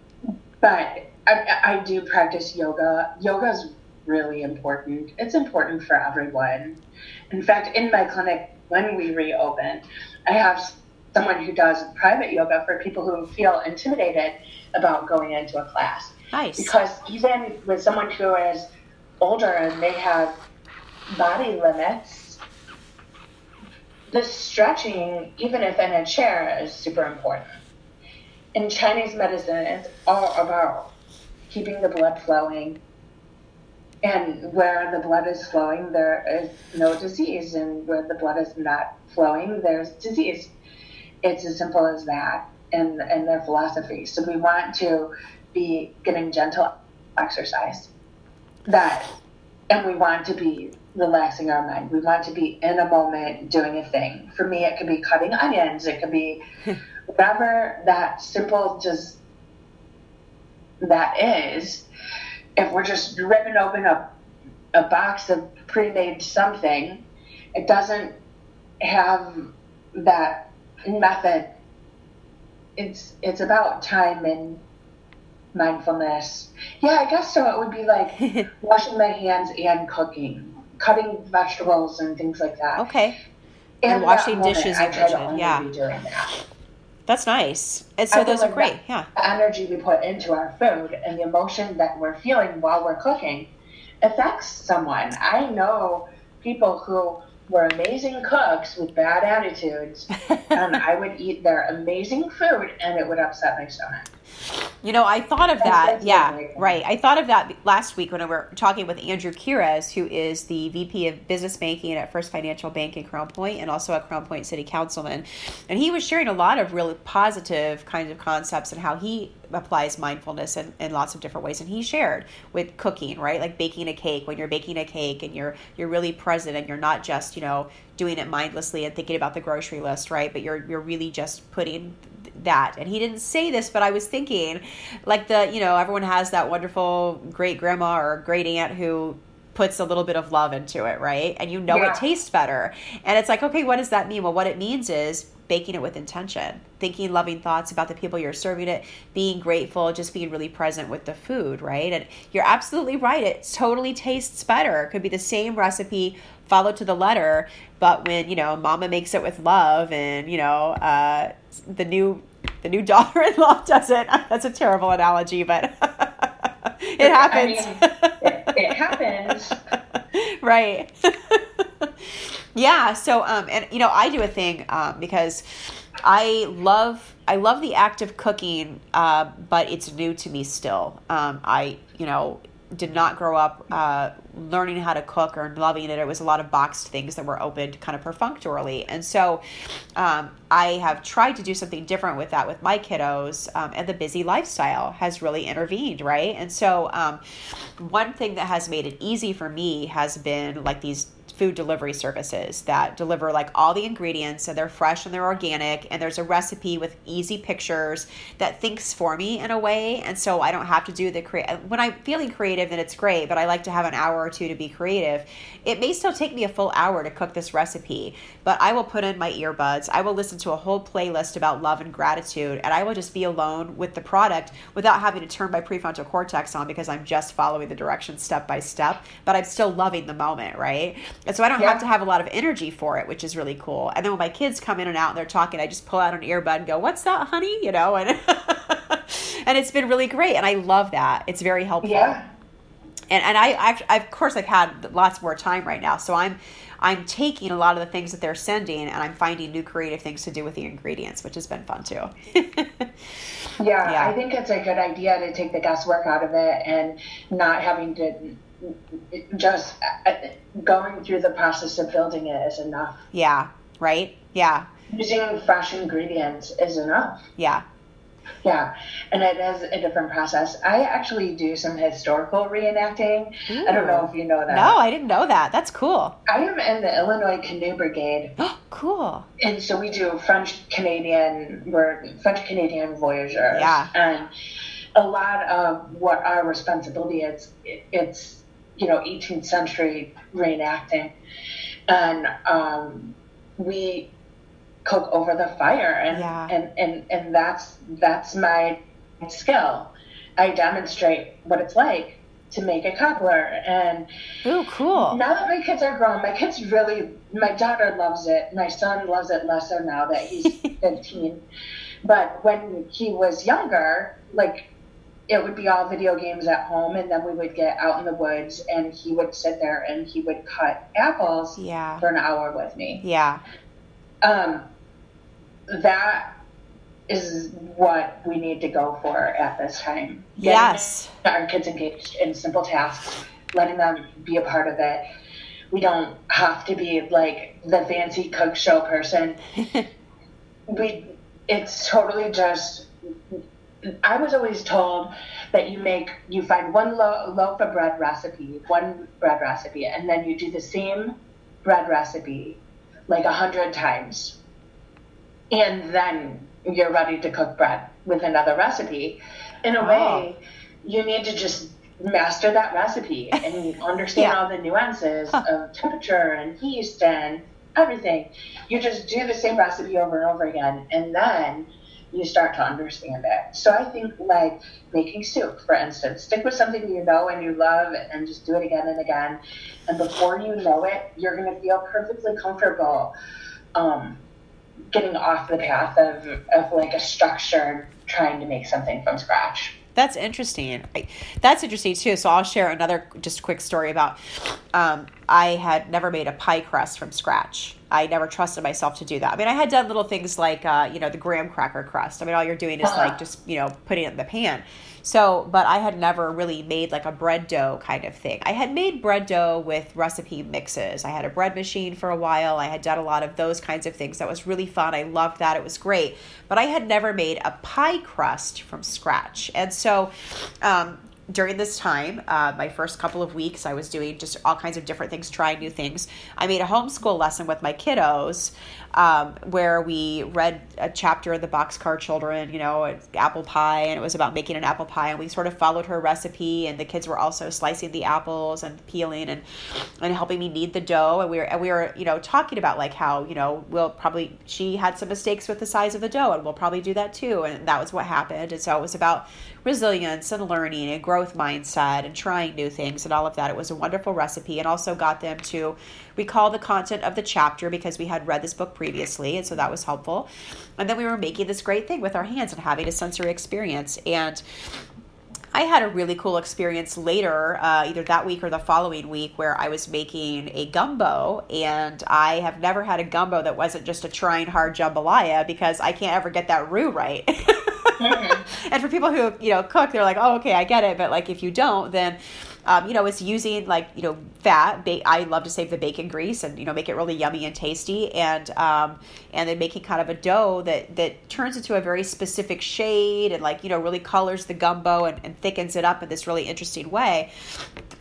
but I, I do practice yoga. Yoga is really important. It's important for everyone. In fact, in my clinic, when we reopen, I have someone who does private yoga for people who feel intimidated about going into a class. Nice. Because even with someone who is older and they have body limits, the stretching, even if in a chair, is super important. In Chinese medicine, it's all about keeping the blood flowing, and where the blood is flowing, there is no disease. And where the blood is not flowing, there's disease. It's as simple as that in, in their philosophy. So we want to be getting gentle exercise. That, and we want to be relaxing our mind. We want to be in a moment doing a thing. For me, it could be cutting onions. It could be [LAUGHS] whatever that simple just that is if we're just ripping open a, a box of pre-made something, it doesn't have that method. It's it's about time and mindfulness. Yeah, I guess so. It would be like [LAUGHS] washing my hands and cooking, cutting vegetables and things like that. Okay. And, and washing dishes in the kitchen. Yeah. That's nice. And so those are great. Yeah. The energy we put into our food and the emotion that we're feeling while we're cooking affects someone. I know people who were amazing cooks with bad attitudes, [LAUGHS] and I would eat their amazing food and it would upset my stomach. You know, I thought of that. Yeah, right. I thought of that last week when we were talking with Andrew Kires, who is the VP of Business Banking at First Financial Bank in Crown Point and also a Crown Point City Councilman. And he was sharing a lot of really positive kinds of concepts and how he applies mindfulness in, in lots of different ways. And he shared with cooking, right? Like baking a cake. When you're baking a cake and you're you're really present and you're not just, you know, doing it mindlessly and thinking about the grocery list, right? But you're you're really just putting that. And he didn't say this, but I was thinking, like the you know everyone has that wonderful great grandma or great aunt who puts a little bit of love into it, right? And you know yeah. it tastes better. And it's like, okay, what does that mean? Well, what it means is baking it with intention, thinking loving thoughts about the people you're serving it, being grateful, just being really present with the food, right? And you're absolutely right. It totally tastes better. It could be the same recipe followed to the letter, but when, you know, mama makes it with love and, you know, uh, the new the new [LAUGHS] daughter-in-law does it. [LAUGHS] That's a terrible analogy, but [LAUGHS] it happens. I mean, it, it happens. right. Yeah. So, um, and you know, I do a thing um, because I love I love the act of cooking, uh, but it's new to me still. Um, I you know did not grow up uh, learning how to cook or loving it. It was a lot of boxed things that were opened kind of perfunctorily. And so um, I have tried to do something different with that with my kiddos, um, and the busy lifestyle has really intervened, right? And so um, one thing that has made it easy for me has been like these food delivery services that deliver like all the ingredients and they're fresh and they're organic and there's a recipe with easy pictures that thinks for me in a way and so I don't have to do the create when I'm feeling creative then it's great but I like to have an hour or two to be creative. It may still take me a full hour to cook this recipe but I will put in my earbuds I will listen to a whole playlist about love and gratitude and I will just be alone with the product without having to turn my prefrontal cortex on because I'm just following the directions step by step but I'm still loving the moment right and so I don't yeah. have to have a lot of energy for it, which is really cool. And then when my kids come in and out and they're talking, I just pull out an earbud and go, "What's that, honey?" You know, and [LAUGHS] and it's been really great, and I love that. It's very helpful. Yeah. And and I, I've, I, of course I've had lots more time right now, so I'm I'm taking a lot of the things that they're sending and I'm finding new creative things to do with the ingredients, which has been fun too. yeah, [LAUGHS] yeah, I think it's a good idea to take the guesswork out of it and not having to just uh, going through the process of building it is enough. Yeah, right? Yeah. Using fresh ingredients is enough. Yeah. Yeah, and it is a different process. I actually do some historical reenacting. Ooh. I don't know if you know that. No, I didn't know that. That's cool. I am in the Illinois Canoe Brigade. Oh, [GASPS] cool. And so we do French Canadian, we're French Canadian voyageurs. Yeah. And a lot of what our responsibility is, it's you know 18th century reenacting, and um, we cook over the fire, and, yeah. and and and that's that's my skill. I demonstrate what it's like to make a cobbler, and oh, cool! Now that my kids are grown, my kids really, my daughter loves it. My son loves it less so now that he's [LAUGHS] 15. But when he was younger, like it would be all video games at home and then we would get out in the woods and he would sit there and he would cut apples yeah. for an hour with me. Yeah. Um, that is what we need to go for at this time. Getting yes. Our kids engaged in simple tasks, letting them be a part of it. We don't have to be like the fancy cook show person. [LAUGHS] we it's totally just I was always told that you make you find one lo- loaf of bread recipe, one bread recipe, and then you do the same bread recipe like a hundred times, and then you're ready to cook bread with another recipe. In a oh. way, you need to just master that recipe [LAUGHS] and understand yeah. all the nuances huh. of temperature and yeast and everything. You just do the same recipe over and over again, and then you start to understand it. So I think like making soup, for instance, stick with something you know and you love and just do it again and again. And before you know it, you're going to feel perfectly comfortable um, getting off the path of, of like a structure trying to make something from scratch. That's interesting. I, that's interesting too. So I'll share another just quick story about. Um, I had never made a pie crust from scratch. I never trusted myself to do that. I mean, I had done little things like, uh, you know, the graham cracker crust. I mean, all you're doing is uh-huh. like just, you know, putting it in the pan. So, but I had never really made like a bread dough kind of thing. I had made bread dough with recipe mixes. I had a bread machine for a while. I had done a lot of those kinds of things. That was really fun. I loved that. It was great. But I had never made a pie crust from scratch. And so, um, during this time, uh, my first couple of weeks, I was doing just all kinds of different things, trying new things. I made a homeschool lesson with my kiddos um, where we read a chapter of the Boxcar Children, you know, apple pie, and it was about making an apple pie. And we sort of followed her recipe, and the kids were also slicing the apples and peeling and and helping me knead the dough. And we were and we were you know talking about like how you know we'll probably she had some mistakes with the size of the dough, and we'll probably do that too. And that was what happened. And so it was about resilience and learning and growth mindset and trying new things and all of that. It was a wonderful recipe and also got them to recall the content of the chapter because we had read this book previously. And so that was helpful. And then we were making this great thing with our hands and having a sensory experience. And I had a really cool experience later, uh, either that week or the following week, where I was making a gumbo, and I have never had a gumbo that wasn't just a trying hard jambalaya because I can't ever get that roux right. [LAUGHS] mm-hmm. and for people who you know cook, they're like, "Oh, okay, I get it," but like if you don't, then um, you know, it's using like you know fat. Ba- I love to save the bacon grease and you know make it really yummy and tasty, and um, and then making kind of a dough that that turns into a very specific shade and like you know really colors the gumbo and, and thickens it up in this really interesting way.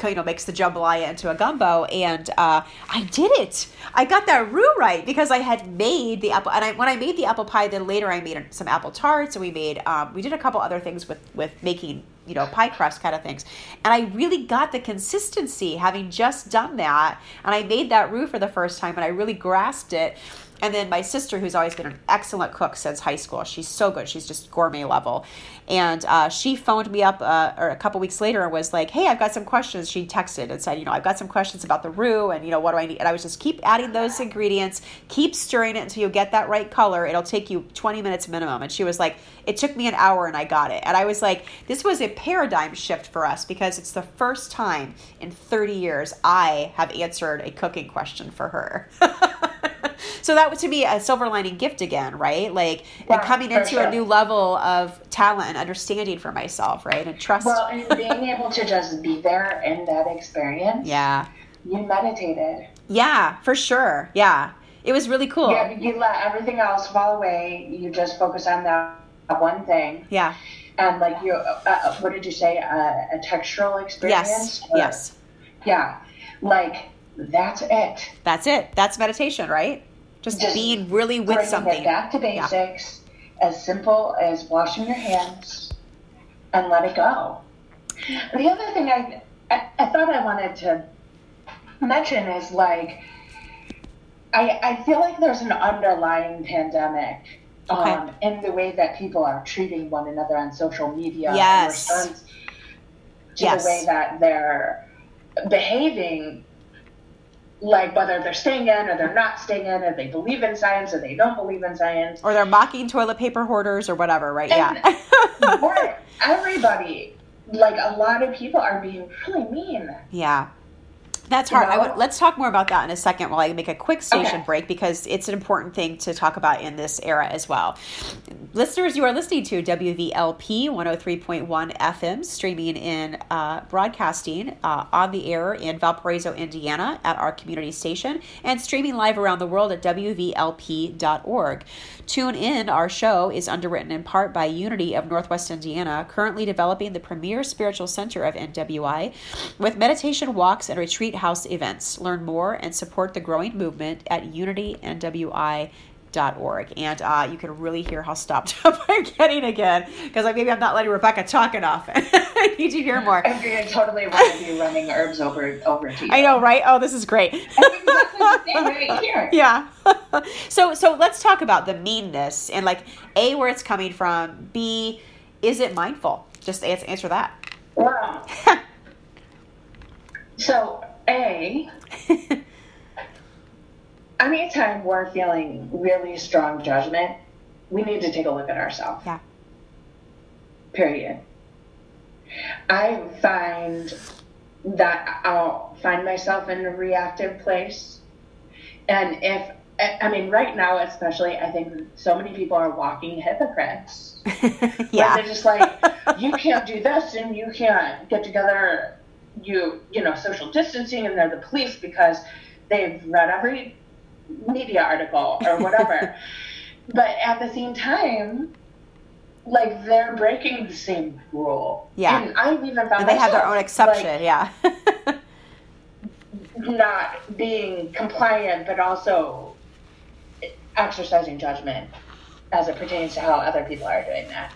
You know, makes the jambalaya into a gumbo, and uh, I did it. I got that roux right because I had made the apple, and I, when I made the apple pie, then later I made some apple tarts, and we made um, we did a couple other things with with making you know, pie crust kind of things. And I really got the consistency having just done that. And I made that roux for the first time and I really grasped it and then my sister, who's always been an excellent cook since high school, she's so good. She's just gourmet level. And uh, she phoned me up uh, or a couple weeks later and was like, "Hey, I've got some questions." She texted and said, "You know, I've got some questions about the roux, and you know, what do I need?" And I was just keep adding those ingredients, keep stirring it until you get that right color. It'll take you 20 minutes minimum. And she was like, "It took me an hour, and I got it." And I was like, "This was a paradigm shift for us because it's the first time in 30 years I have answered a cooking question for her." [LAUGHS] [LAUGHS] so that was to be a silver lining gift again, right? Like yeah, coming into sure. a new level of talent and understanding for myself, right? And trust. Well, and being able to just be there in that experience. Yeah. You meditated. Yeah, for sure. Yeah. It was really cool. Yeah, you let everything else fall away. You just focus on that one thing. Yeah. And like you, uh, uh what did you say? Uh, a textural experience. Yes. Or, yes. Yeah. Like that's it. That's it. That's meditation, right? Just, just being really with something. back to basics, yeah. as simple as washing your hands and let it go. The other thing I, I, I thought I wanted to mention is like, I, I feel like there's an underlying pandemic okay. um, in the way that people are treating one another on social media. Yes. To yes. the way that they're behaving like whether they're staying in or they're not staying in, or they believe in science or they don't believe in science, or they're mocking toilet paper hoarders or whatever, right? And yeah. [LAUGHS] everybody, like a lot of people, are being really mean. Yeah. That's hard. You know? would, let's talk more about that in a second while I make a quick station okay. break because it's an important thing to talk about in this era as well. Listeners, you are listening to WVLP 103.1 FM, streaming in uh, broadcasting uh, on the air in Valparaiso, Indiana at our community station, and streaming live around the world at WVLP.org. Tune in. Our show is underwritten in part by Unity of Northwest Indiana, currently developing the premier spiritual center of NWI with meditation walks and retreat house events. Learn more and support the growing movement at unitynwi.org. And uh, you can really hear how stopped [LAUGHS] up I'm getting again because like, maybe I'm not letting Rebecca talk enough. [LAUGHS] I need to hear more. I'm going to totally want to be running herbs over over to you. I know, right? Oh, this is great. right here. [LAUGHS] Yeah. so so let's talk about the meanness and like a where it's coming from. B is it mindful? Just answer that. Wow. so a, anytime we're feeling really strong judgment, we need to take a look at ourselves. Yeah. Period. I find that I'll find myself in a reactive place. And if, I mean, right now, especially, I think so many people are walking hypocrites. [LAUGHS] yeah. they're just like, [LAUGHS] you can't do this and you can't get together you you know social distancing and they're the police because they've read every media article or whatever. [LAUGHS] but at the same time, like they're breaking the same rule. Yeah. And I've even found And they have their own exception. like, yeah. [LAUGHS] not being compliant, but also exercising judgment as it pertains to how other people are doing that.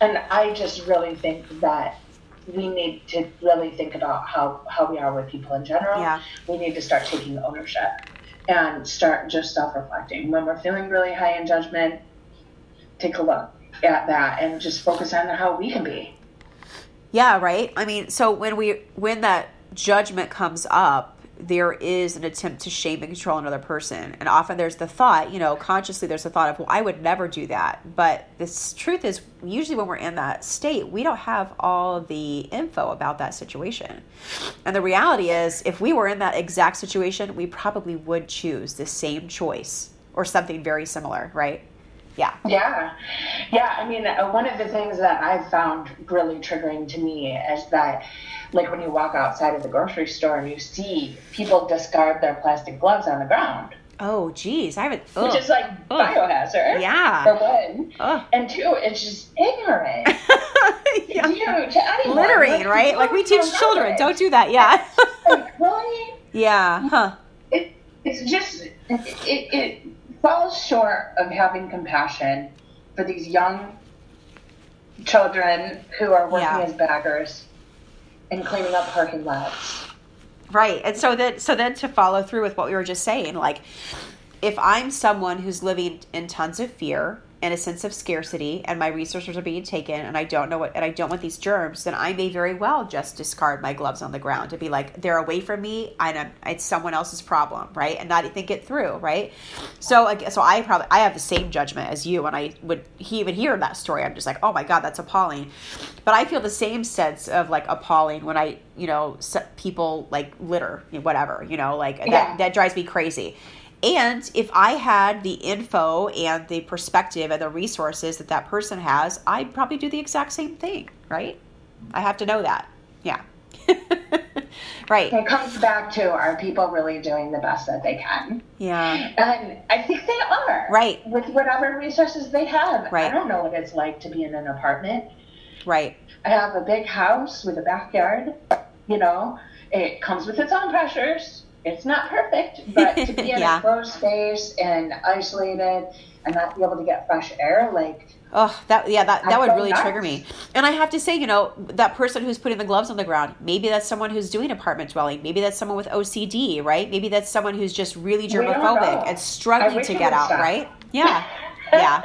And I just really think that we need to really think about how, how we are with people in general. Yeah. We need to start taking ownership and start just self reflecting. When we're feeling really high in judgment, take a look at that and just focus on how we can be. Yeah, right. I mean, so when we when that judgment comes up, there is an attempt to shame and control another person, and often there's the thought, you know, consciously there's the thought of, well, I would never do that. But the truth is, usually when we're in that state, we don't have all the info about that situation, and the reality is, if we were in that exact situation, we probably would choose the same choice or something very similar, right? Yeah. Yeah. Yeah. I mean, uh, one of the things that I've found really triggering to me is that, like, when you walk outside of the grocery store and you see people discard their plastic gloves on the ground, Oh, geez, I haven't. which ugh. is like Ugh. biohazard. Yeah. For one. Ugh. And two, it's just ignorant. [LAUGHS] Yeah. You, to anyone. littering, Like, right? Like we teach children, don't do that. Yeah. Like, really? [LAUGHS] yeah. Huh. it, it's just it, it, it falls short of having compassion for these young children who are working Yeah. as baggers and cleaning up parking lots. Right. And so then so then to follow through with what we were just saying, like if I'm someone who's living in tons of fear and a sense of scarcity and my resources are being taken and I don't know what and I don't want these germs, then I may very well just discard my gloves on the ground to be like they're away from me and it's someone else's problem, right? And not think it through, right? So so I probably I have the same judgment as you when I would he even hear that story. I'm just like, "Oh my god, that's appalling." But I feel the same sense of like appalling when I, you know, people like litter, whatever, you know, like Yeah. that that drives me crazy. And if I had the info and the perspective and the resources that that person has, I'd probably do the exact same thing, right? I have to know that. Yeah. [LAUGHS] right. It comes back to are people really doing the best that they can? Yeah. And I think they are. Right. With whatever resources they have. Right. I don't know what it's like to be in an apartment. Right. I have a big house with a backyard. You know, it comes with its own pressures. It's not perfect, [LAUGHS] but to be in Yeah. a closed space and isolated and not be able to get fresh air, like, Oh, that yeah, that, that I would really nuts. trigger me. And I have to say, you know, that person who's putting the gloves on the ground, maybe that's someone who's doing apartment dwelling. Maybe that's someone with OCD, right? Maybe that's someone who's just really germophobic and struggling to get out, stop. right? Yeah. [LAUGHS] Yeah.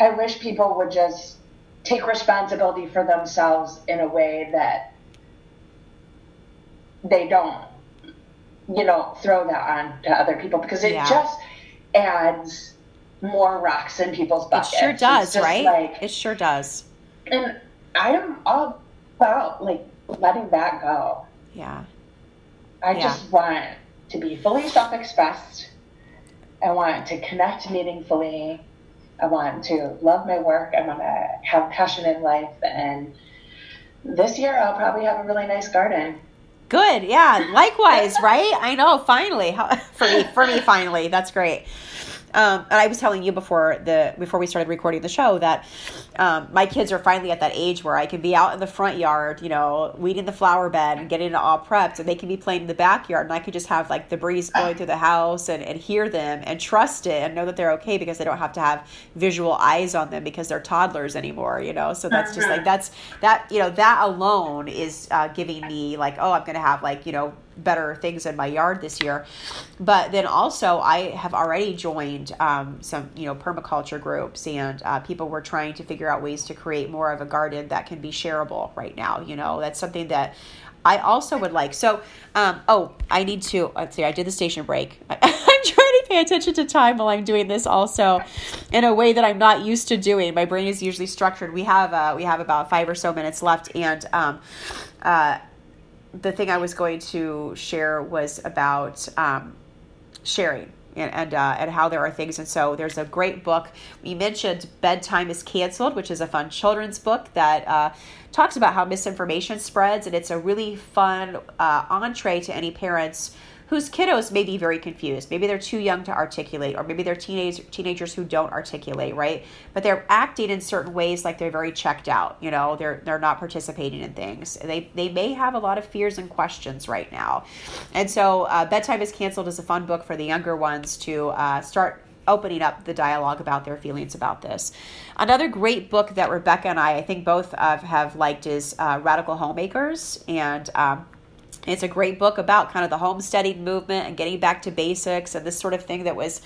I wish people would just take responsibility for themselves in a way that they don't, you know, throw that on to other people because it Yeah. just adds more rocks in people's buckets. It sure does, right? Like, it sure does. and I'm all about like letting that go. Yeah. I Yeah. just want to be fully self-expressed. I want to connect meaningfully. I want to love my work. I want to have passion in life. And this year, I'll probably have a really nice garden. Good. Yeah. Likewise, right? I know. Finally, [LAUGHS] for me, for me, finally, that's great. Um, and I was telling you before the before we started recording the show that um, my kids are finally at that age where I can be out in the front yard, you know, weeding the flower bed and getting it all prepped, and they can be playing in the backyard, and I can just have like the breeze blowing through the house and, and hear them and trust it and know that they're okay because I don't have to have visual eyes on them because they're toddlers anymore, you know. So that's just like that's that you know that alone is uh, giving me like oh I'm gonna have like you know better things in my yard this year. But then also, I have already joined um, some, you know, permaculture groups, and uh, people were trying to figure out ways to create more of a garden that can be shareable right now. You know, that's something that I also would like. So, um, oh, I need to. Let's see. I did the station break. [LAUGHS] I'm trying to pay attention to time while I'm doing this, also, in a way that I'm not used to doing. My brain is usually structured. We have uh, we have about five or so minutes left, and um, uh, the thing I was going to share was about um, sharing and and, uh, and how there are things. And so there's a great book. We mentioned Bedtime is Canceled, which is a fun children's book that uh, talks about how misinformation spreads. And it's a really fun uh, entree to any parents whose kiddos may be very confused. Maybe they're too young to articulate, or maybe they're teenage teenagers who don't articulate, right? But they're acting in certain ways like they're very checked out. You know, they're they're not participating in things. They they may have a lot of fears and questions right now, and so uh, bedtime is canceled is a fun book for the younger ones to uh, start opening up the dialogue about their feelings about this. Another great book that Rebecca and I, I think both uh, have liked, is uh, Radical Homemakers. And um, it's a great book about kind of the homesteading movement and getting back to basics and this sort of thing that was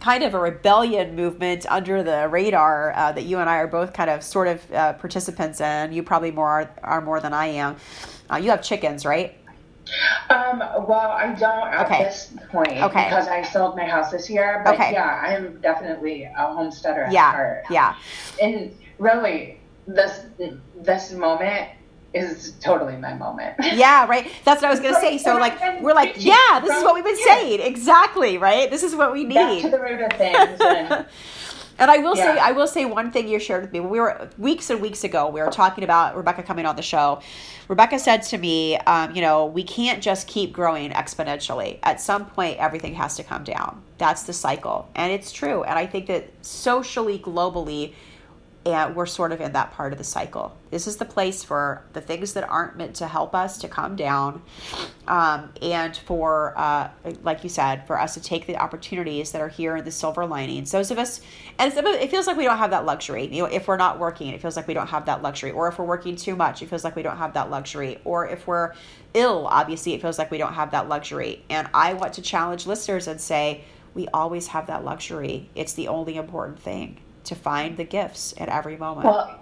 kind of a rebellion movement under the radar uh, that you and I are both kind of sort of uh, participants in. You probably more are, are more than I am. Uh, you have chickens, right? Um, well, I don't at Okay. this point Okay. because I sold my house this year. But Okay. yeah, I'm definitely a homesteader at Yeah, heart. yeah. And really, this this moment is totally my moment. [LAUGHS] Yeah, right. That's what I was gonna say. So like we're like, yeah, this is what we've been saying. Exactly, right? This is what we Back need. to the root of things. And, [LAUGHS] And I will say, I will say one thing you shared with me. We were weeks and weeks ago, we were talking about Rebecca coming on the show. Rebecca said to me, um, you know, we can't just keep growing exponentially. At some point, everything has to come down. That's the cycle, and it's true. And I think that socially, globally, and we're sort of in that part of the cycle. This is the place for the things that aren't meant to help us to come down, um, and for, uh, like you said, for us to take the opportunities that are here in the silver linings. Those of us, and it feels like we don't have that luxury. You know, if we're not working, it feels like we don't have that luxury. Or if we're working too much, it feels like we don't have that luxury. Or if we're ill, obviously, it feels like we don't have that luxury. And I want to challenge listeners and say, we always have that luxury. It's the only important thing to find the gifts at every moment. well,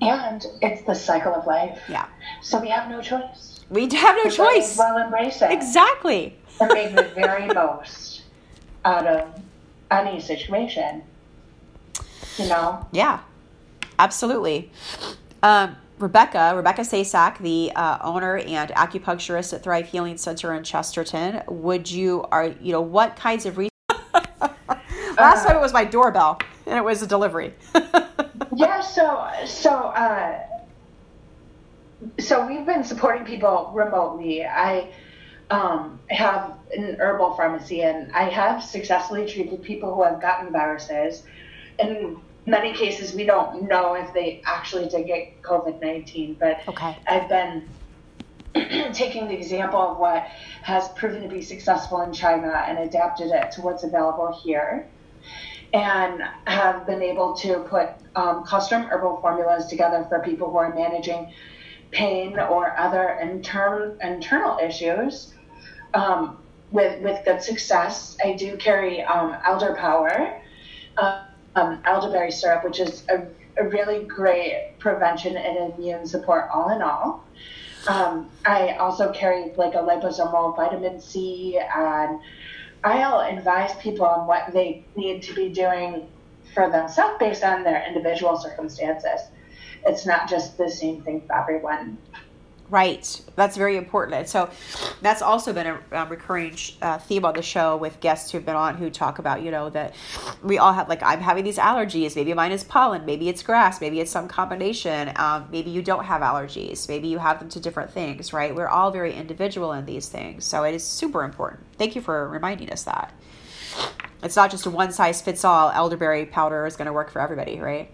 and it's the cycle of life. yeah. So we have no choice. We have no We choice. Well, embrace it. Exactly. and make the very [LAUGHS] most out of any situation. You know? Yeah, absolutely. Um, Rebecca, Rebecca Sasak, the uh, owner and acupuncturist at Thrive Healing Center in Chesterton. Would you are you know what kinds of Last time it was my doorbell and it was a delivery. [LAUGHS] Yeah, so so uh so we've been supporting people remotely. I um, have an herbal pharmacy and I have successfully treated people who have gotten viruses. In many cases, we don't know if they actually did get COVID 19, but okay. I've been [CLEARS THROAT] taking the example of what has proven to be successful in China and adapted it to what's available here. And have been able to put um, custom herbal formulas together for people who are managing pain or other inter- internal issues um, with, with good success. I do carry um, elderpower, uh, um, elderberry syrup, which is a, a really great prevention and immune support all in all. Um, I also carry like a liposomal vitamin C, and I'll advise people on what they need to be doing for themselves based on their individual circumstances. It's not just the same thing for everyone. Right. That's very important. So that's also been a, um, recurring uh, theme on the show with guests who've been on who talk about, you know, that we all have, like, I'm having these allergies. Maybe mine is pollen. Maybe it's grass. Maybe it's some combination. Um, maybe you don't have allergies. Maybe you have them to different things, right? We're all very individual in these things. So it is super important. Thank you for reminding us that. It's not just a one size fits all elderberry powder is going to work for everybody, right?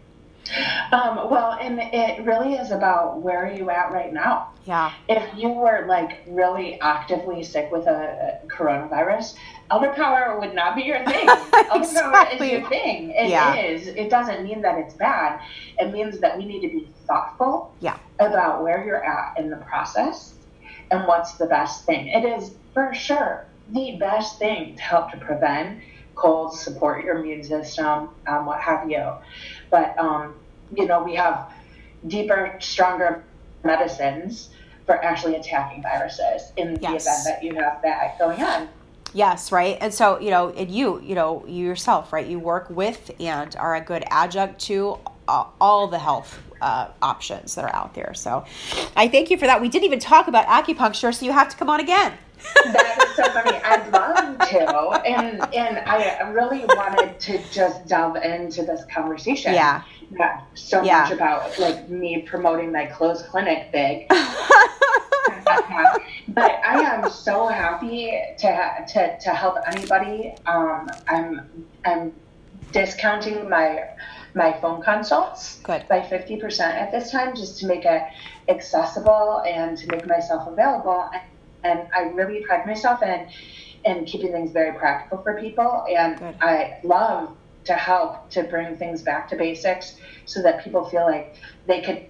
Um, well, and it really is about where are you at right now. Yeah. If you were like really actively sick with a, a coronavirus, elderpower would not be your thing. [LAUGHS] Elderpower Exactly. is your thing. It is. Yeah. It doesn't mean that it's bad. It means that we need to be thoughtful Yeah. about where you're at in the process and what's the best thing. It is for sure the best thing to help to prevent colds, support your immune system, um, what have you. But um, you know, we have deeper, stronger medicines for actually attacking viruses in the Yes. event that you have that going on. Yes, right. And so, you know, and you, you know, you yourself, right? You work with and are a good adjunct to uh, all the health uh, options that are out there. So I thank you for that. We didn't even talk about acupuncture, so you have to come on again. That is so funny. I'd love to, and and I really wanted to just delve into this conversation. Yeah. Not so Yeah. much about like me promoting my closed clinic big. [LAUGHS] [LAUGHS] But I am so happy to to, to help anybody. Um, I'm I'm discounting my my phone consults Good. by 50% at this time just to make it accessible and to make myself available. And I really pride myself in, in keeping things very practical for people. And Good. I love to help to bring things back to basics so that people feel like they could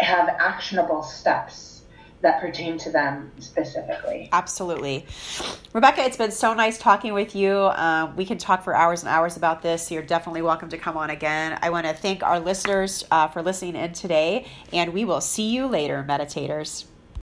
have actionable steps that pertain to them specifically. Absolutely. Rebecca, it's been so nice talking with you. Uh, we can talk for hours and hours about this. so You're definitely welcome to come on again. I want to thank our listeners uh, for listening in today, and we will see you later, meditators.